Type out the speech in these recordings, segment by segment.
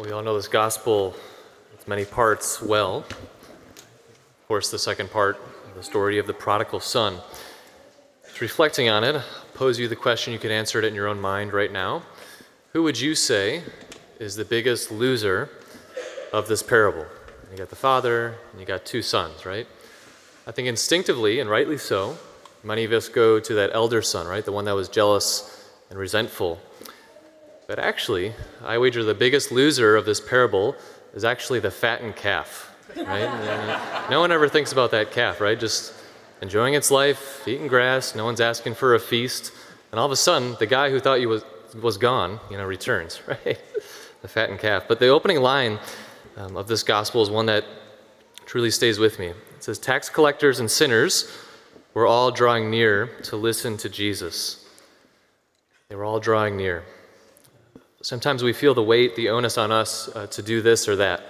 We all know this gospel, its many parts, well. Of course, the second part, the story of the prodigal son. Just reflecting on it, I'll pose you the question, you can answer it in your own mind right now. Who would you say is the biggest loser of this parable? You got the father, and you got two sons, right? I think instinctively, and rightly so, many of us go to that elder son, right? The one that was jealous and resentful but actually, I wager the biggest loser of this parable is actually the fattened calf, right? no one ever thinks about that calf, right? Just enjoying its life, eating grass, no one's asking for a feast, and all of a sudden, the guy who thought he was, was gone, you know, returns, right? the fattened calf. But the opening line um, of this gospel is one that truly stays with me. It says, Tax collectors and sinners were all drawing near to listen to Jesus. They were all drawing near. Sometimes we feel the weight, the onus on us uh, to do this or that,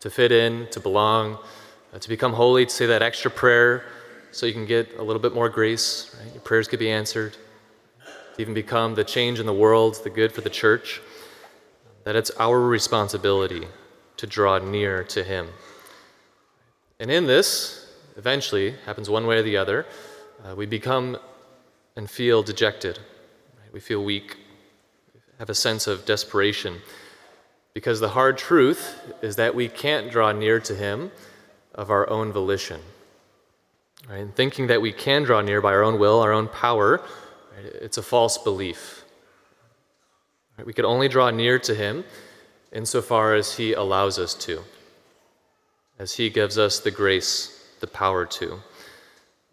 to fit in, to belong, uh, to become holy, to say that extra prayer so you can get a little bit more grace. Right? Your prayers could be answered, to even become the change in the world, the good for the church. That it's our responsibility to draw near to Him. And in this, eventually, happens one way or the other, uh, we become and feel dejected. Right? We feel weak have a sense of desperation. Because the hard truth is that we can't draw near to Him of our own volition. Right? And thinking that we can draw near by our own will, our own power, right? it's a false belief. Right? We could only draw near to Him insofar as He allows us to, as He gives us the grace, the power to.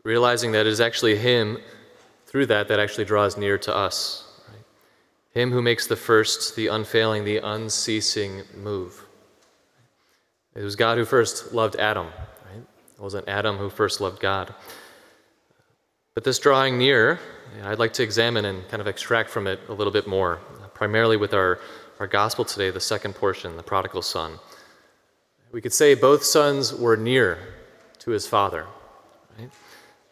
Realizing that it is actually Him, through that, that actually draws near to us. Him who makes the first, the unfailing, the unceasing move. It was God who first loved Adam, right? It wasn't Adam who first loved God. But this drawing near, I'd like to examine and kind of extract from it a little bit more, primarily with our, our gospel today, the second portion, the prodigal son. We could say both sons were near to his father, right?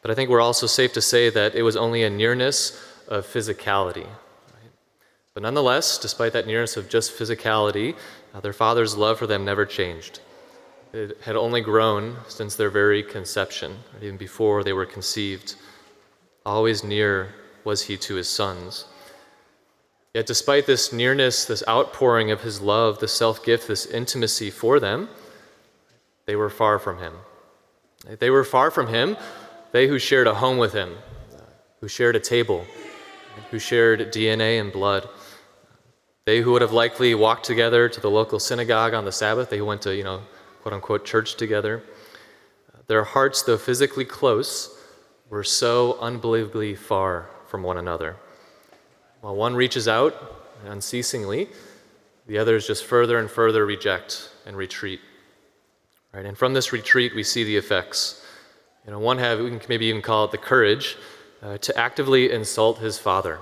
But I think we're also safe to say that it was only a nearness of physicality. But nonetheless, despite that nearness of just physicality, uh, their father's love for them never changed. It had only grown since their very conception, even before they were conceived. Always near was he to his sons. Yet, despite this nearness, this outpouring of his love, this self gift, this intimacy for them, they were far from him. They were far from him, they who shared a home with him, who shared a table, who shared DNA and blood. They who would have likely walked together to the local synagogue on the Sabbath, they who went to, you know, quote unquote, church together. Their hearts, though physically close, were so unbelievably far from one another. While one reaches out unceasingly, the others just further and further reject and retreat. Right? And from this retreat, we see the effects. You know, one have, we can maybe even call it the courage uh, to actively insult his father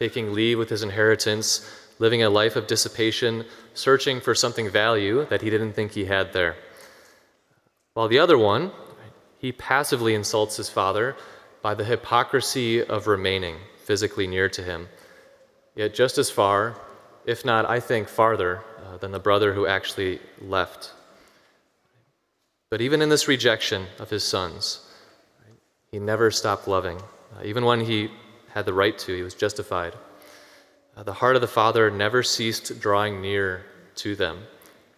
taking leave with his inheritance, living a life of dissipation, searching for something value that he didn't think he had there. While the other one, he passively insults his father by the hypocrisy of remaining physically near to him, yet just as far, if not, I think, farther uh, than the brother who actually left. But even in this rejection of his sons, he never stopped loving. Uh, even when he had the right to, he was justified. Uh, the heart of the Father never ceased drawing near to them,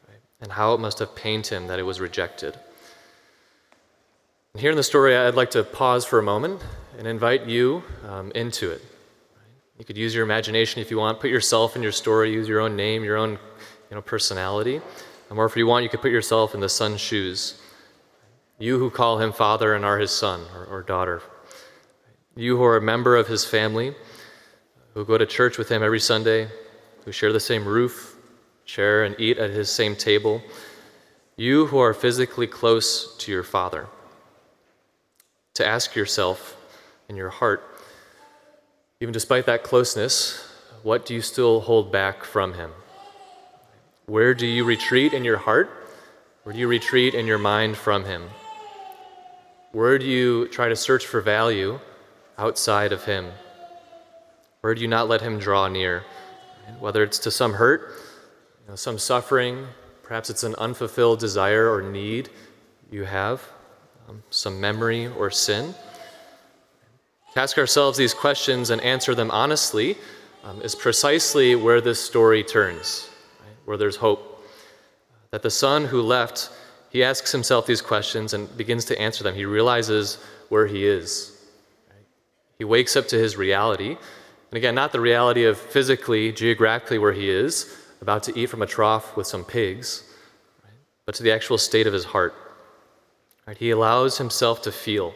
right? and how it must have pained him that it was rejected. And here in the story, I'd like to pause for a moment and invite you um, into it. You could use your imagination if you want, put yourself in your story, use your own name, your own you know, personality. Or if you want, you could put yourself in the son's shoes. You who call him father and are his son or, or daughter, you who are a member of his family, who go to church with him every Sunday, who share the same roof, share and eat at his same table, you who are physically close to your Father, to ask yourself in your heart, even despite that closeness, what do you still hold back from him? Where do you retreat in your heart? Where do you retreat in your mind from him? Where do you try to search for value? Outside of Him? Where do you not let Him draw near? Whether it's to some hurt, you know, some suffering, perhaps it's an unfulfilled desire or need you have, um, some memory or sin. To ask ourselves these questions and answer them honestly um, is precisely where this story turns, right? where there's hope. That the son who left, he asks himself these questions and begins to answer them. He realizes where he is. He wakes up to his reality. And again, not the reality of physically, geographically where he is, about to eat from a trough with some pigs, right? but to the actual state of his heart. Right? He allows himself to feel.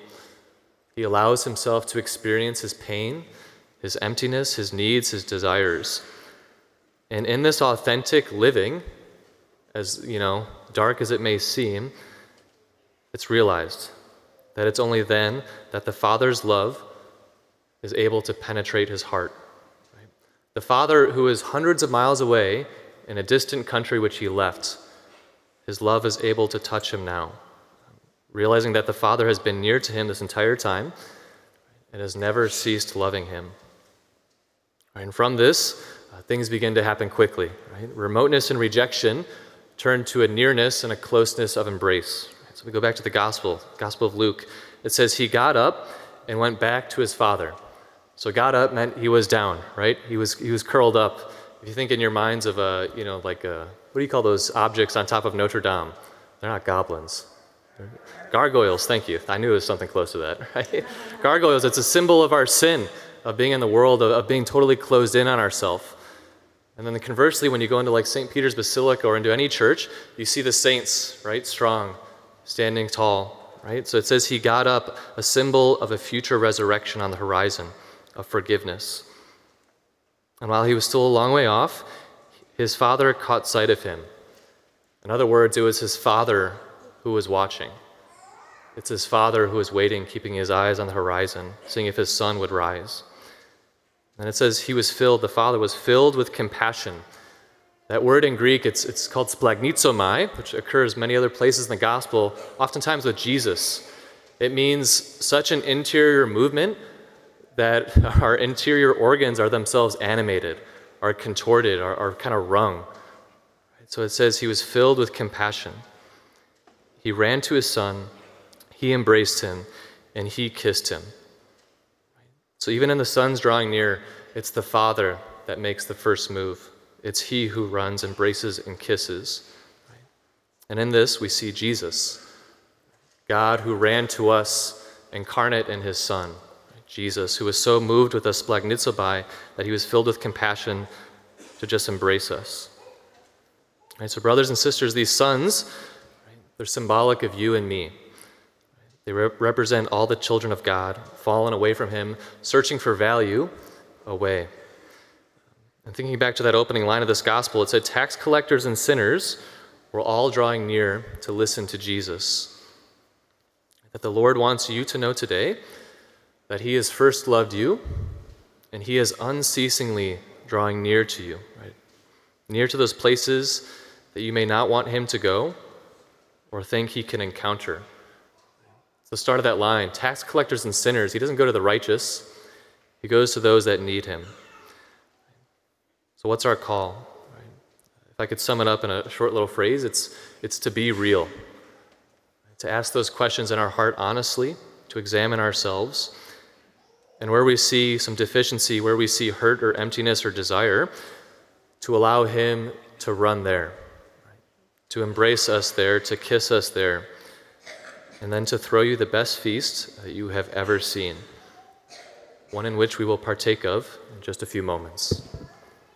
He allows himself to experience his pain, his emptiness, his needs, his desires. And in this authentic living, as you know, dark as it may seem, it's realized that it's only then that the Father's love is able to penetrate his heart. Right? The Father, who is hundreds of miles away in a distant country which he left, his love is able to touch him now realizing that the Father has been near to him this entire time and has never ceased loving him. And from this, uh, things begin to happen quickly. Right? Remoteness and rejection turn to a nearness and a closeness of embrace. So we go back to the Gospel, Gospel of Luke. It says, He got up and went back to his Father. So got up meant he was down, right? He was, he was curled up. If you think in your minds of a, you know, like a, what do you call those objects on top of Notre Dame? They're not goblins. Gargoyles, thank you. I knew it was something close to that, right? Gargoyles, it's a symbol of our sin, of being in the world, of, of being totally closed in on ourselves. And then conversely, when you go into like St. Peter's Basilica or into any church, you see the saints, right? Strong, standing tall, right? So it says he got up, a symbol of a future resurrection on the horizon, of forgiveness. And while he was still a long way off, his father caught sight of him. In other words, it was his father who was watching. It's his father who was waiting, keeping his eyes on the horizon, seeing if his son would rise. And it says he was filled, the father was filled with compassion. That word in Greek, it's, it's called splanchnizomai, which occurs many other places in the gospel, oftentimes with Jesus. It means such an interior movement that our interior organs are themselves animated, are contorted, are, are kind of wrung. So it says he was filled with compassion. He ran to his son, he embraced him, and he kissed him. So even in the son's drawing near, it's the father that makes the first move. It's he who runs, embraces, and kisses. And in this, we see Jesus, God who ran to us incarnate in his son. Jesus, who was so moved with us splanchnizomai that he was filled with compassion to just embrace us. Right, so, brothers and sisters, these sons they're symbolic of you and me. They re- represent all the children of God, fallen away from Him, searching for value away. And thinking back to that opening line of this gospel, it said, Tax collectors and sinners were all drawing near to listen to Jesus. That the Lord wants you to know today that He has first loved you, and He is unceasingly drawing near to you, right? Near to those places that you may not want Him to go or think he can encounter. It's the start of that line tax collectors and sinners. He doesn't go to the righteous, he goes to those that need him. So, what's our call? If I could sum it up in a short little phrase, it's, it's to be real, to ask those questions in our heart honestly, to examine ourselves. And where we see some deficiency, where we see hurt or emptiness or desire, to allow Him to run there to embrace us there, to kiss us there, and then to throw you the best feast that you have ever seen, one in which we will partake of in just a few moments.